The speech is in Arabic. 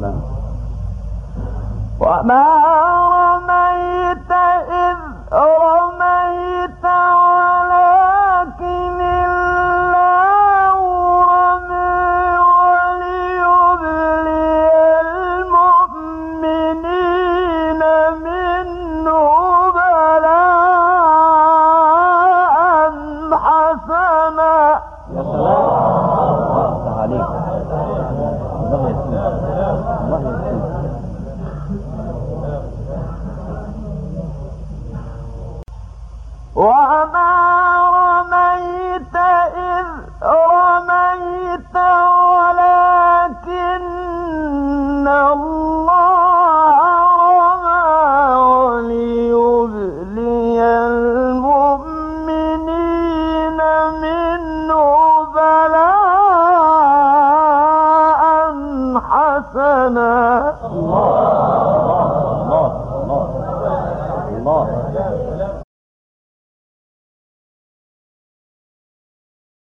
سلام وما رميت إذ رميت ولكن الله رمي وليبلي المؤمنين منه بلاء حسنا. يا سلام حسنا. الله الله الله الله.